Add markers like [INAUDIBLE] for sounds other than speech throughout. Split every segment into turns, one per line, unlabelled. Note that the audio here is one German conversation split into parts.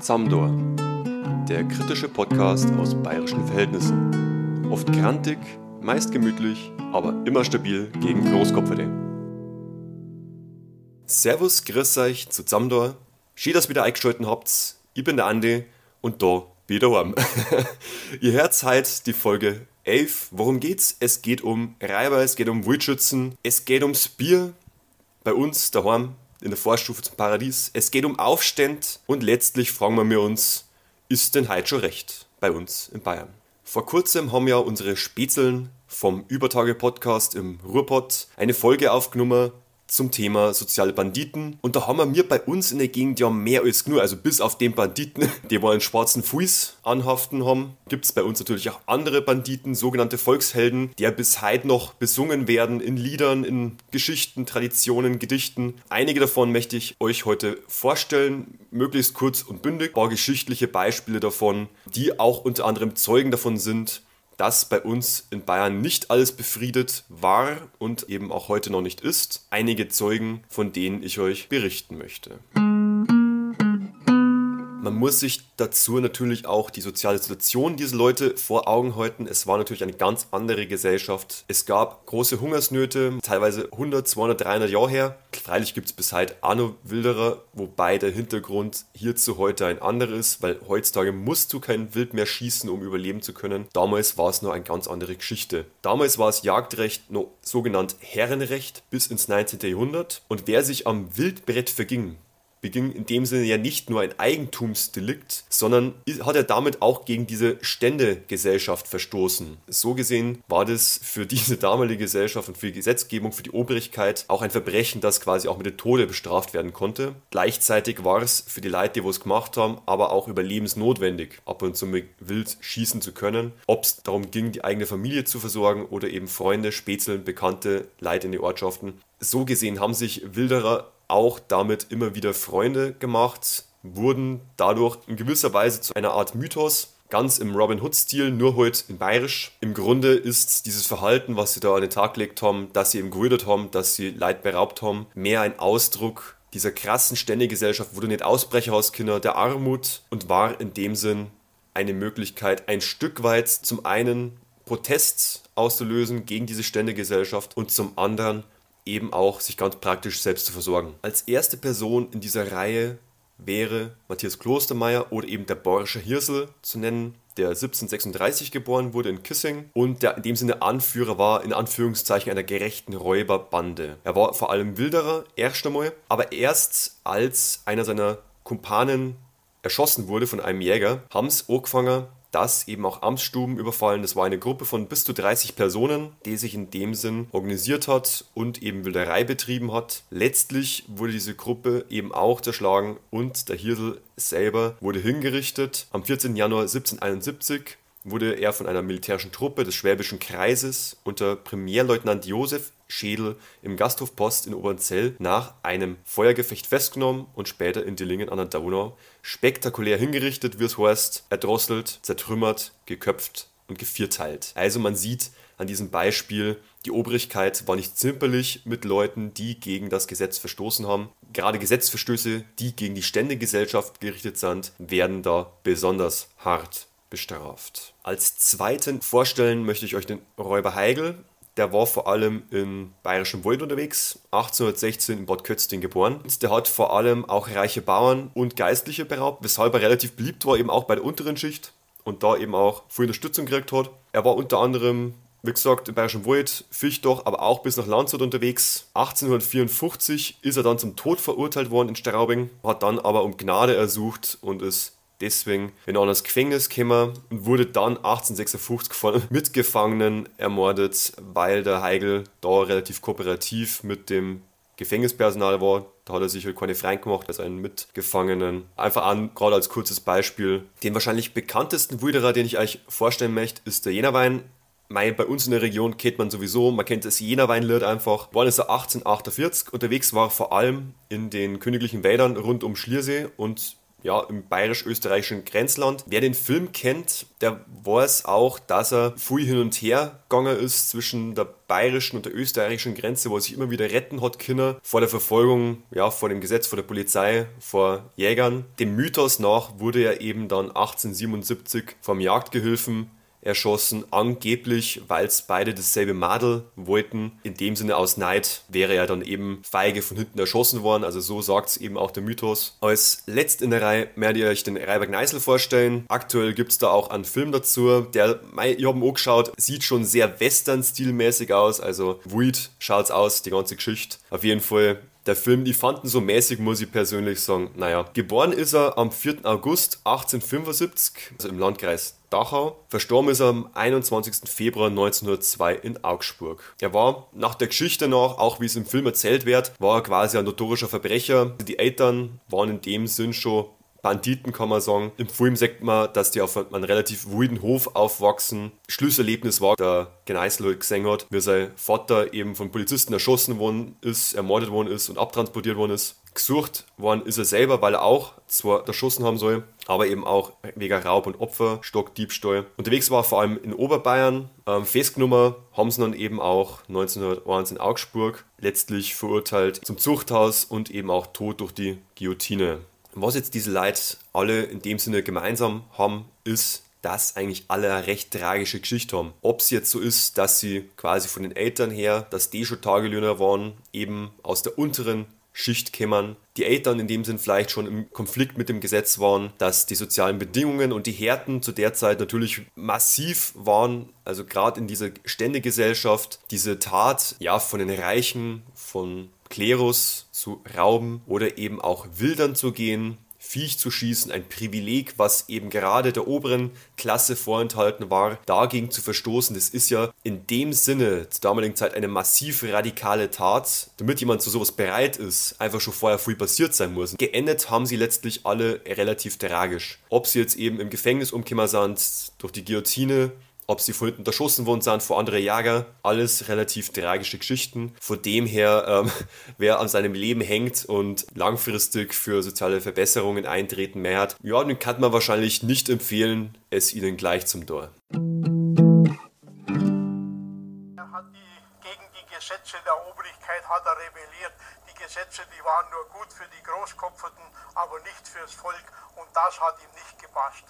Zamdor, der kritische Podcast aus bayerischen Verhältnissen. Oft grantig, meist gemütlich, aber immer stabil gegen Großkopferte. Servus, grüß euch zu Zamdor. Schön, dass ihr wieder eingeschaltet habt. Ich bin der Andi und da wieder warm. [LAUGHS] ihr hört heute die Folge 11. Worum geht's? Es geht um Reiber, es geht um Wildschützen, es geht ums Bier bei uns daheim in der Vorstufe zum Paradies. Es geht um Aufstand und letztlich fragen wir uns, ist denn heute schon recht bei uns in Bayern? Vor kurzem haben ja unsere Spätzeln vom Übertage-Podcast im Ruhrpott eine Folge aufgenommen zum Thema soziale Banditen. Und da haben wir bei uns in der Gegend ja mehr als genug. Also bis auf den Banditen, [LAUGHS] die wohl einen schwarzen Fuß anhaften haben, gibt es bei uns natürlich auch andere Banditen, sogenannte Volkshelden, die ja bis heute noch besungen werden in Liedern, in Geschichten, Traditionen, Gedichten. Einige davon möchte ich euch heute vorstellen, möglichst kurz und bündig. Ein paar geschichtliche Beispiele davon, die auch unter anderem Zeugen davon sind, dass bei uns in Bayern nicht alles befriedet war und eben auch heute noch nicht ist. Einige Zeugen, von denen ich euch berichten möchte. Man muss sich dazu natürlich auch die soziale Situation dieser Leute vor Augen halten. Es war natürlich eine ganz andere Gesellschaft. Es gab große Hungersnöte, teilweise 100, 200, 300 Jahre her. Freilich gibt es bis heute auch noch Wilderer, wobei der Hintergrund hierzu heute ein anderer ist, weil heutzutage musst du kein Wild mehr schießen, um überleben zu können. Damals war es noch eine ganz andere Geschichte. Damals war es Jagdrecht noch sogenannt Herrenrecht bis ins 19. Jahrhundert und wer sich am Wildbrett verging, beging in dem Sinne ja nicht nur ein Eigentumsdelikt, sondern hat er damit auch gegen diese Ständegesellschaft verstoßen. So gesehen war das für diese damalige Gesellschaft und für die Gesetzgebung, für die Obrigkeit auch ein Verbrechen, das quasi auch mit dem Tode bestraft werden konnte. Gleichzeitig war es für die Leute, die es gemacht haben, aber auch überlebensnotwendig, ab und zu mit wild schießen zu können. Ob es darum ging, die eigene Familie zu versorgen oder eben Freunde, Spätzeln, Bekannte, Leute in die Ortschaften. So gesehen haben sich Wilderer auch damit immer wieder Freunde gemacht, wurden dadurch in gewisser Weise zu einer Art Mythos, ganz im Robin Hood-Stil, nur heute in Bayerisch. Im Grunde ist dieses Verhalten, was sie da an den Tag gelegt haben, dass sie eben gewürdet haben, dass sie Leid beraubt haben, mehr ein Ausdruck dieser krassen Ständegesellschaft, wo du nicht Ausbrecher hast, Kinder, der Armut und war in dem Sinn eine Möglichkeit, ein Stück weit zum einen Protest auszulösen gegen diese Ständegesellschaft und zum anderen eben auch sich ganz praktisch selbst zu versorgen. Als erste Person in dieser Reihe wäre Matthias Klostermeier oder eben der Borscher Hirsel zu nennen, der 1736 geboren wurde in Kissing und der in dem Sinne Anführer war, in Anführungszeichen, einer gerechten Räuberbande. Er war vor allem Wilderer, erst einmal, aber erst als einer seiner Kumpanen erschossen wurde von einem Jäger, haben es angefangen, dass eben auch Amtsstuben überfallen. Das war eine Gruppe von bis zu 30 Personen, die sich in dem Sinn organisiert hat und eben Wilderei betrieben hat. Letztlich wurde diese Gruppe eben auch zerschlagen und der Hirsel selber wurde hingerichtet am 14. Januar 1771 wurde er von einer militärischen Truppe des Schwäbischen Kreises unter Premierleutnant Josef Schädel im Gasthof Post in Obernzell nach einem Feuergefecht festgenommen und später in Dillingen an der Donau spektakulär hingerichtet, wie es heißt, erdrosselt, zertrümmert, geköpft und gevierteilt. Also man sieht an diesem Beispiel, die Obrigkeit war nicht zimperlich mit Leuten, die gegen das Gesetz verstoßen haben. Gerade Gesetzverstöße, die gegen die Ständegesellschaft gerichtet sind, werden da besonders hart bestraft. Als zweiten vorstellen möchte ich euch den Räuber Heigl. Der war vor allem im Bayerischen Wald unterwegs, 1816 in Bad Kötzting geboren. Der hat vor allem auch reiche Bauern und Geistliche beraubt, weshalb er relativ beliebt war, eben auch bei der unteren Schicht und da eben auch viel Unterstützung gekriegt hat. Er war unter anderem wie gesagt, im Bayerischen Wald, Fichtach, aber auch bis nach Landshut unterwegs. 1854 ist er dann zum Tod verurteilt worden in Straubing, hat dann aber um Gnade ersucht und ist deswegen in ein anderes Gefängnis und wurde dann 1856 von [LAUGHS] Mitgefangenen ermordet, weil der Heigl da relativ kooperativ mit dem Gefängnispersonal war. Da hat er sich halt keine Freund gemacht als einen Mitgefangenen. Einfach an, gerade als kurzes Beispiel. Den wahrscheinlich bekanntesten Wilderer, den ich euch vorstellen möchte, ist der Jenerwein. Mei, bei uns in der Region kennt man sowieso, man kennt das Jenerweinlied einfach. War ist er 1848 unterwegs, war vor allem in den königlichen Wäldern rund um Schliersee und ja, im bayerisch-österreichischen Grenzland. Wer den Film kennt, der weiß auch, dass er viel hin und her gegangen ist zwischen der bayerischen und der österreichischen Grenze, wo er sich immer wieder retten hat können vor der Verfolgung, ja, vor dem Gesetz, vor der Polizei, vor Jägern. Dem Mythos nach wurde er eben dann 1877 vom Jagdgehilfen erschossen, angeblich, weil es beide dasselbe Madel wollten. In dem Sinne aus Neid wäre er dann eben feige von hinten erschossen worden, also so sagt es eben auch der Mythos. Als letzt in der Reihe werdet ihr euch den Reiberg Neisel vorstellen. Aktuell gibt es da auch einen Film dazu, der, ich habe ihn auch geschaut, sieht schon sehr western-stilmäßig aus, also Weed schaut's aus, die ganze Geschichte. Auf jeden Fall der Film, die fanden so mäßig, muss ich persönlich sagen. Naja, geboren ist er am 4. August 1875, also im Landkreis Dachau. Verstorben ist er am 21. Februar 1902 in Augsburg. Er war nach der Geschichte nach, auch wie es im Film erzählt wird, war er quasi ein notorischer Verbrecher. Die Eltern waren in dem Sinn schon Banditen, kann man sagen. Im Film sagt man, dass die auf einem relativ wilden Hof aufwachsen. Schlüsselerlebnis war, der Gneißel halt gesehen hat, wie sein Vater eben von Polizisten erschossen worden ist, ermordet worden ist und abtransportiert worden ist. Gesucht worden ist er selber, weil er auch zwar erschossen haben soll, aber eben auch wegen Raub und Opfer, Stockdiebstahl. Unterwegs war er vor allem in Oberbayern. Ähm, festgenommen haben sie dann eben auch 1901 in Augsburg, letztlich verurteilt zum Zuchthaus und eben auch tot durch die Guillotine. Was jetzt diese Leute alle in dem Sinne gemeinsam haben, ist, dass eigentlich alle eine recht tragische Geschichte haben. Ob es jetzt so ist, dass sie quasi von den Eltern her, dass die schon Tagelöhner waren, eben aus der unteren Schicht kämmern. Die Eltern in dem Sinn vielleicht schon im Konflikt mit dem Gesetz waren, dass die sozialen Bedingungen und die Härten zu der Zeit natürlich massiv waren. Also gerade in dieser Ständegesellschaft, diese Tat ja von den Reichen, von Klerus zu rauben oder eben auch wildern zu gehen, Viech zu schießen, ein Privileg, was eben gerade der oberen Klasse vorenthalten war, dagegen zu verstoßen, das ist ja in dem Sinne zur damaligen Zeit eine massiv radikale Tat, damit jemand zu sowas bereit ist, einfach schon vorher viel passiert sein muss. Geendet haben sie letztlich alle relativ tragisch. Ob sie jetzt eben im Gefängnis umgekommen sind, durch die Guillotine ob sie von hinten erschossen worden sind vor andere Jäger. Alles relativ tragische Geschichten. Von dem her, ähm, [LAUGHS] wer an seinem Leben hängt und langfristig für soziale Verbesserungen eintreten mehr hat, ja, den kann man wahrscheinlich nicht empfehlen, es ihnen gleich zum Tor.
Er hat die, gegen die Gesetze der Obrigkeit hat er rebelliert. Die Gesetze, die waren nur gut für die Großkopferten, aber nicht fürs Volk und das hat ihm nicht gepasst.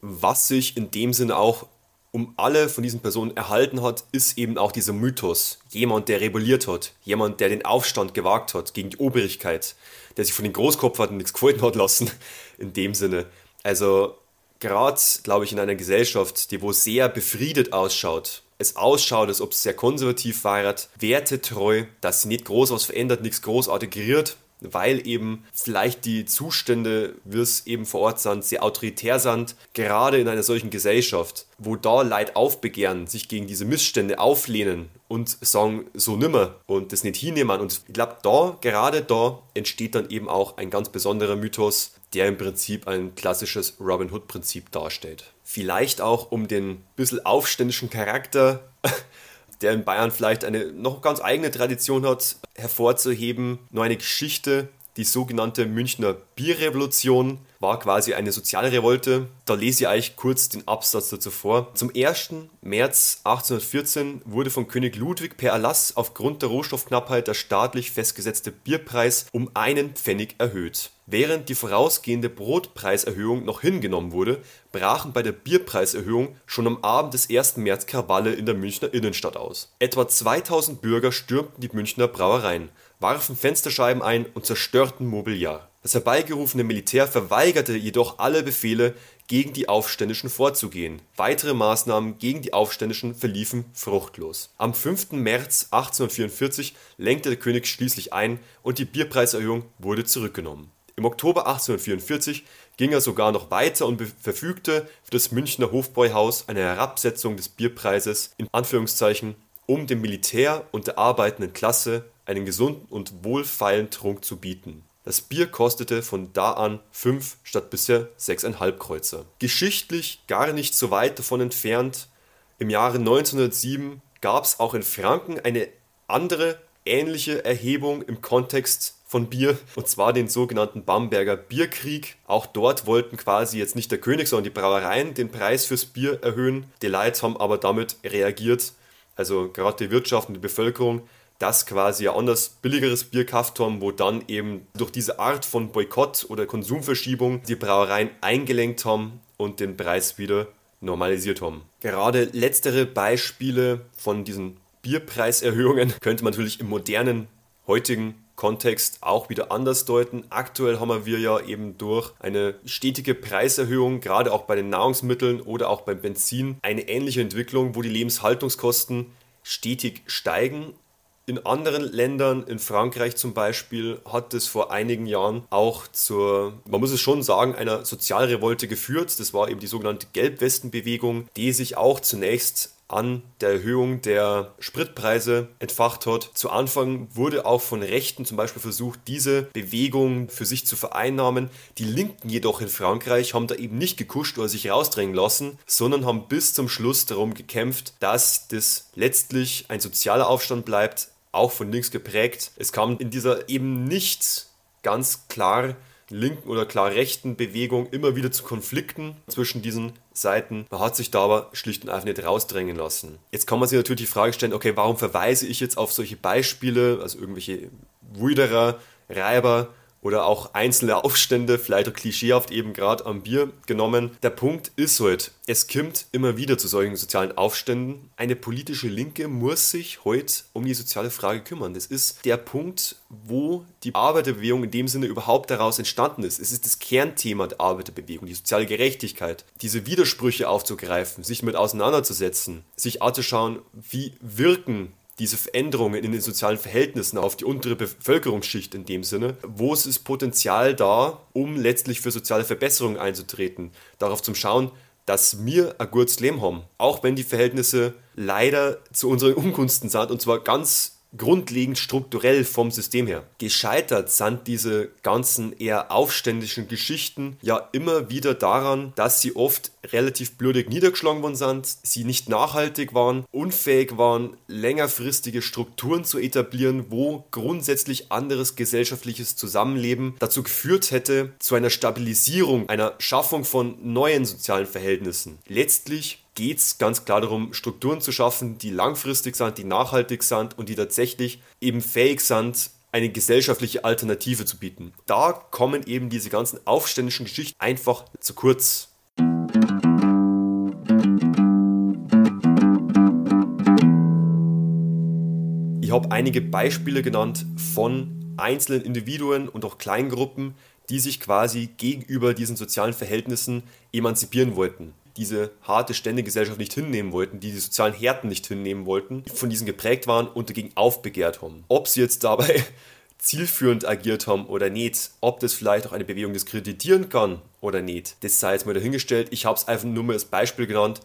Was sich in dem Sinne auch um alle von diesen Personen erhalten hat, ist eben auch dieser Mythos. Jemand, der rebelliert hat, jemand, der den Aufstand gewagt hat gegen die Obrigkeit, der sich von den Großkopferten nichts gefallen hat lassen, [LAUGHS] in dem Sinne. Also gerade, glaube ich, in einer Gesellschaft, die wo sehr befriedet ausschaut, es ausschaut, als ob es sehr konservativ feiert, wertetreu, dass sie nicht groß was verändert, nichts großartig geriert, weil eben vielleicht die Zustände, wie es eben vor Ort sind, sehr autoritär sind, gerade in einer solchen Gesellschaft, wo da Leid aufbegehren, sich gegen diese Missstände auflehnen und sagen, so nimmer und das nicht hinnehmen. Und ich glaube, da, gerade da entsteht dann eben auch ein ganz besonderer Mythos, der im Prinzip ein klassisches Robin Hood-Prinzip darstellt. Vielleicht auch um den bisschen aufständischen Charakter [LAUGHS] der in Bayern vielleicht eine noch ganz eigene Tradition hat, hervorzuheben. Nur eine Geschichte, die sogenannte Münchner Bierrevolution war quasi eine soziale Revolte. Da lese ich euch kurz den Absatz dazu vor. Zum 1. März 1814 wurde von König Ludwig per Erlass aufgrund der Rohstoffknappheit der staatlich festgesetzte Bierpreis um einen Pfennig erhöht. Während die vorausgehende Brotpreiserhöhung noch hingenommen wurde, brachen bei der Bierpreiserhöhung schon am Abend des 1. März Krawalle in der Münchner Innenstadt aus. Etwa 2000 Bürger stürmten die Münchner Brauereien, warfen Fensterscheiben ein und zerstörten Mobiliar. Das herbeigerufene Militär verweigerte jedoch alle Befehle, gegen die Aufständischen vorzugehen. Weitere Maßnahmen gegen die Aufständischen verliefen fruchtlos. Am 5. März 1844 lenkte der König schließlich ein und die Bierpreiserhöhung wurde zurückgenommen. Im Oktober 1844 ging er sogar noch weiter und verfügte für das Münchner Hofbräuhaus eine Herabsetzung des Bierpreises in Anführungszeichen, um dem Militär und der arbeitenden Klasse einen gesunden und wohlfeilen Trunk zu bieten. Das Bier kostete von da an 5 statt bisher 6,5 Kreuzer. Geschichtlich gar nicht so weit davon entfernt, im Jahre 1907 gab es auch in Franken eine andere ähnliche Erhebung im Kontext von Bier, und zwar den sogenannten Bamberger Bierkrieg. Auch dort wollten quasi jetzt nicht der König, sondern die Brauereien den Preis fürs Bier erhöhen. Die Leute haben aber damit reagiert, also gerade die Wirtschaft und die Bevölkerung, dass quasi ein anders billigeres Bier gekauft haben, wo dann eben durch diese Art von Boykott oder Konsumverschiebung die Brauereien eingelenkt haben und den Preis wieder normalisiert haben. Gerade letztere Beispiele von diesen Bierpreiserhöhungen [LAUGHS] könnte man natürlich im modernen, heutigen Kontext auch wieder anders deuten. Aktuell haben wir ja eben durch eine stetige Preiserhöhung, gerade auch bei den Nahrungsmitteln oder auch beim Benzin, eine ähnliche Entwicklung, wo die Lebenshaltungskosten stetig steigen in anderen Ländern, in Frankreich zum Beispiel, hat es vor einigen Jahren auch zur, man muss es schon sagen, einer Sozialrevolte geführt. Das war eben die sogenannte Gelbwestenbewegung, die sich auch zunächst an der Erhöhung der Spritpreise entfacht hat. Zu Anfang wurde auch von Rechten zum Beispiel versucht, diese Bewegung für sich zu vereinnahmen. Die Linken jedoch in Frankreich haben da eben nicht gekuscht oder sich rausdrängen lassen, sondern haben bis zum Schluss darum gekämpft, dass das letztlich ein sozialer Aufstand bleibt, auch von links geprägt. Es kam in dieser eben nicht ganz klar linken oder klar rechten Bewegung immer wieder zu Konflikten zwischen diesen Seiten. Man hat sich da aber schlicht und einfach nicht rausdrängen lassen. Jetzt kann man sich natürlich die Frage stellen, okay, warum verweise ich jetzt auf solche Beispiele, also irgendwelche Wuiderer, Reiber, oder auch einzelne Aufstände, vielleicht auch klischeehaft eben gerade am Bier genommen. Der Punkt ist halt, es kommt immer wieder zu solchen sozialen Aufständen. Eine politische Linke muss sich heute um die soziale Frage kümmern. Das ist der Punkt, wo die Arbeiterbewegung in dem Sinne überhaupt daraus entstanden ist. Es ist das Kernthema der Arbeiterbewegung, die soziale Gerechtigkeit. Diese Widersprüche aufzugreifen, sich mit auseinanderzusetzen, sich anzuschauen, wie wirken diese Veränderungen in den sozialen Verhältnissen auf die untere Bevölkerungsschicht in dem Sinne, wo ist das Potenzial da, um letztlich für soziale Verbesserungen einzutreten, darauf zu schauen, dass wir ein gutes Leben haben, auch wenn die Verhältnisse leider zu unseren Ungunsten sind und zwar ganz grundlegend strukturell vom System her. Gescheitert sind diese ganzen eher aufständischen Geschichten ja immer wieder daran, dass sie oft relativ blödig niedergeschlagen worden sind, sie nicht nachhaltig waren, unfähig waren, längerfristige Strukturen zu etablieren, wo grundsätzlich anderes gesellschaftliches Zusammenleben dazu geführt hätte, zu einer Stabilisierung, einer Schaffung von neuen sozialen Verhältnissen. Letztlich geht es ganz klar darum, Strukturen zu schaffen, die langfristig sind, die nachhaltig sind und die tatsächlich eben fähig sind, eine gesellschaftliche Alternative zu bieten. Da kommen eben diese ganzen aufständischen Geschichten einfach zu kurz. Ich habe einige Beispiele genannt von einzelnen Individuen und auch Kleingruppen, die sich quasi gegenüber diesen sozialen Verhältnissen emanzipieren wollten diese harte Ständegesellschaft nicht hinnehmen wollten, die die sozialen Härten nicht hinnehmen wollten, von diesen geprägt waren und dagegen aufbegehrt haben. Ob sie jetzt dabei [LAUGHS] zielführend agiert haben oder nicht, ob das vielleicht auch eine Bewegung diskreditieren kann oder nicht, das sei jetzt mal dahingestellt. Ich habe es einfach nur mal als Beispiel genannt,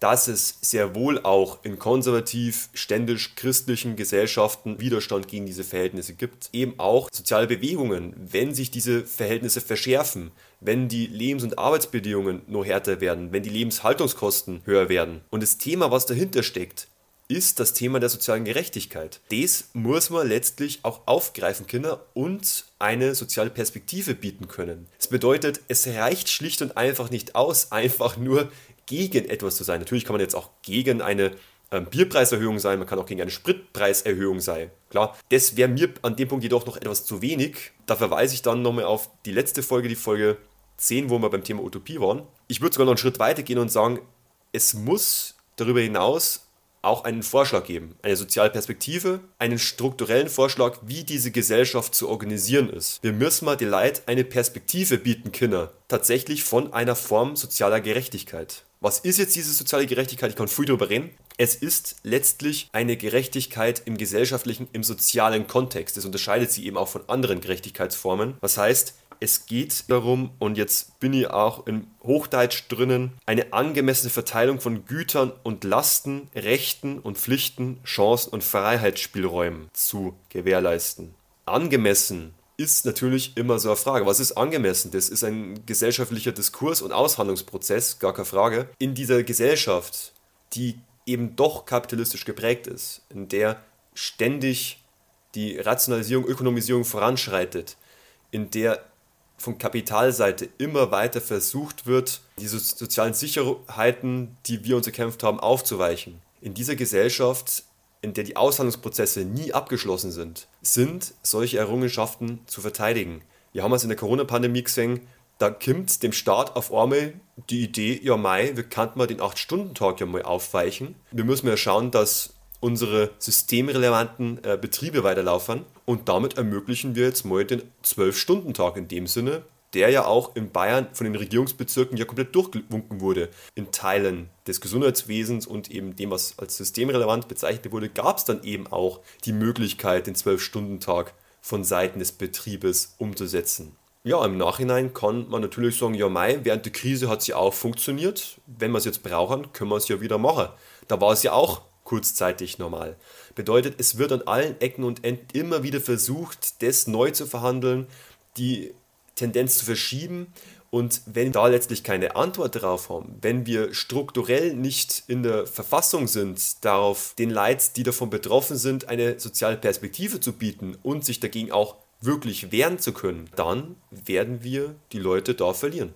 dass es sehr wohl auch in konservativ, ständisch christlichen Gesellschaften Widerstand gegen diese Verhältnisse gibt. Eben auch soziale Bewegungen, wenn sich diese Verhältnisse verschärfen, wenn die Lebens- und Arbeitsbedingungen nur härter werden, wenn die Lebenshaltungskosten höher werden. Und das Thema, was dahinter steckt, ist das Thema der sozialen Gerechtigkeit. Das muss man letztlich auch aufgreifen können und eine soziale Perspektive bieten können. Das bedeutet, es reicht schlicht und einfach nicht aus, [LAUGHS] einfach nur gegen etwas zu sein. Natürlich kann man jetzt auch gegen eine ähm, Bierpreiserhöhung sein, man kann auch gegen eine Spritpreiserhöhung sein. Klar, das wäre mir an dem Punkt jedoch noch etwas zu wenig. Da verweise ich dann nochmal auf die letzte Folge, die Folge 10, wo wir beim Thema Utopie waren. Ich würde sogar noch einen Schritt weiter gehen und sagen, es muss darüber hinaus auch einen Vorschlag geben, eine soziale Perspektive, einen strukturellen Vorschlag, wie diese Gesellschaft zu organisieren ist. Wir müssen mal die Leute eine Perspektive bieten können, tatsächlich von einer Form sozialer Gerechtigkeit. Was ist jetzt diese soziale Gerechtigkeit? Ich kann früh darüber reden. Es ist letztlich eine Gerechtigkeit im gesellschaftlichen, im sozialen Kontext. Das unterscheidet sie eben auch von anderen Gerechtigkeitsformen. Was heißt, es geht darum, und jetzt bin ich auch in Hochdeutsch drinnen, eine angemessene Verteilung von Gütern und Lasten, Rechten und Pflichten, Chancen und Freiheitsspielräumen zu gewährleisten. Angemessen ist natürlich immer so eine Frage. Was ist angemessen? Das ist ein gesellschaftlicher Diskurs und Aushandlungsprozess, gar keine Frage. In dieser Gesellschaft, die eben doch kapitalistisch geprägt ist, in der ständig die Rationalisierung, Ökonomisierung voranschreitet, in der von Kapitalseite immer weiter versucht wird, diese sozialen Sicherheiten, die wir uns erkämpft haben, aufzuweichen. In dieser Gesellschaft, in der die Aushandlungsprozesse nie abgeschlossen sind, sind solche Errungenschaften zu verteidigen. Wir haben es in der Corona-Pandemie gesehen, da kommt dem Staat auf einmal die Idee, ja Mai, wir könnten mal den 8-Stunden-Tag ja mal aufweichen. Wir müssen ja schauen, dass unsere systemrelevanten äh, Betriebe weiterlaufen und damit ermöglichen wir jetzt mal den 12-Stunden-Tag in dem Sinne, der ja auch in Bayern von den Regierungsbezirken ja komplett durchgewunken wurde. In Teilen des Gesundheitswesens und eben dem, was als systemrelevant bezeichnet wurde, gab es dann eben auch die Möglichkeit, den 12-Stunden-Tag von Seiten des Betriebes umzusetzen. Ja, im Nachhinein kann man natürlich sagen, ja, Mai, während der Krise hat es ja auch funktioniert. Wenn wir es jetzt brauchen, können wir es ja wieder machen. Da war es ja auch kurzzeitig normal. Bedeutet, es wird an allen Ecken und Enden immer wieder versucht, das neu zu verhandeln, die Tendenz zu verschieben. Und wenn da letztlich keine Antwort darauf haben, wenn wir strukturell nicht in der Verfassung sind, darauf den Leid, die davon betroffen sind, eine soziale Perspektive zu bieten und sich dagegen auch wirklich wehren zu können, dann werden wir die Leute da verlieren.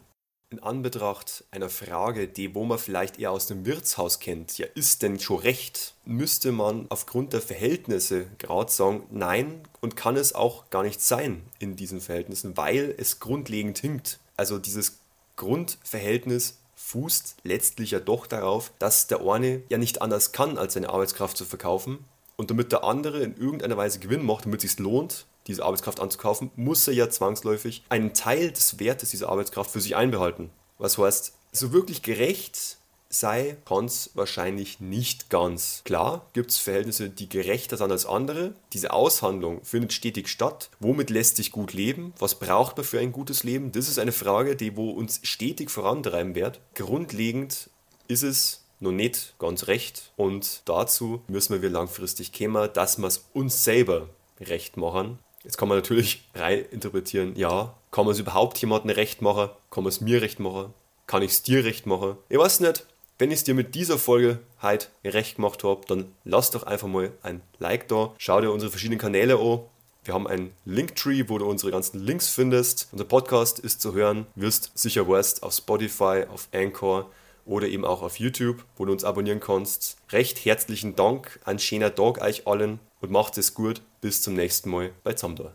In Anbetracht einer Frage, die wo man vielleicht eher aus dem Wirtshaus kennt, ja ist denn schon recht, müsste man aufgrund der Verhältnisse gerade sagen, nein und kann es auch gar nicht sein in diesen Verhältnissen, weil es grundlegend hinkt. Also dieses Grundverhältnis fußt letztlich ja doch darauf, dass der eine ja nicht anders kann, als seine Arbeitskraft zu verkaufen und damit der andere in irgendeiner Weise Gewinn macht, damit es sich lohnt, diese Arbeitskraft anzukaufen, muss er ja zwangsläufig einen Teil des Wertes dieser Arbeitskraft für sich einbehalten. Was heißt, so wirklich gerecht sei, kann es wahrscheinlich nicht ganz. Klar gibt es Verhältnisse, die gerechter sind als andere. Diese Aushandlung findet stetig statt. Womit lässt sich gut leben? Was braucht man für ein gutes Leben? Das ist eine Frage, die wo uns stetig vorantreiben wird. Grundlegend ist es noch nicht ganz recht und dazu müssen wir langfristig kommen, dass wir es uns selber recht machen Jetzt kann man natürlich rein interpretieren, ja, kann man es überhaupt jemandem recht machen? Kann man es mir recht machen? Kann ich es dir recht machen? Ich weiß nicht. Wenn ich es dir mit dieser Folge heute recht gemacht habe, dann lass doch einfach mal ein Like da. Schau dir unsere verschiedenen Kanäle an. Wir haben einen Linktree, wo du unsere ganzen Links findest. Unser Podcast ist zu hören, wirst sicher weißt, auf Spotify, auf Anchor oder eben auch auf YouTube, wo du uns abonnieren kannst. Recht herzlichen Dank, ein schöner Tag euch allen und macht es gut. Bis zum nächsten Mal bei Zamdor.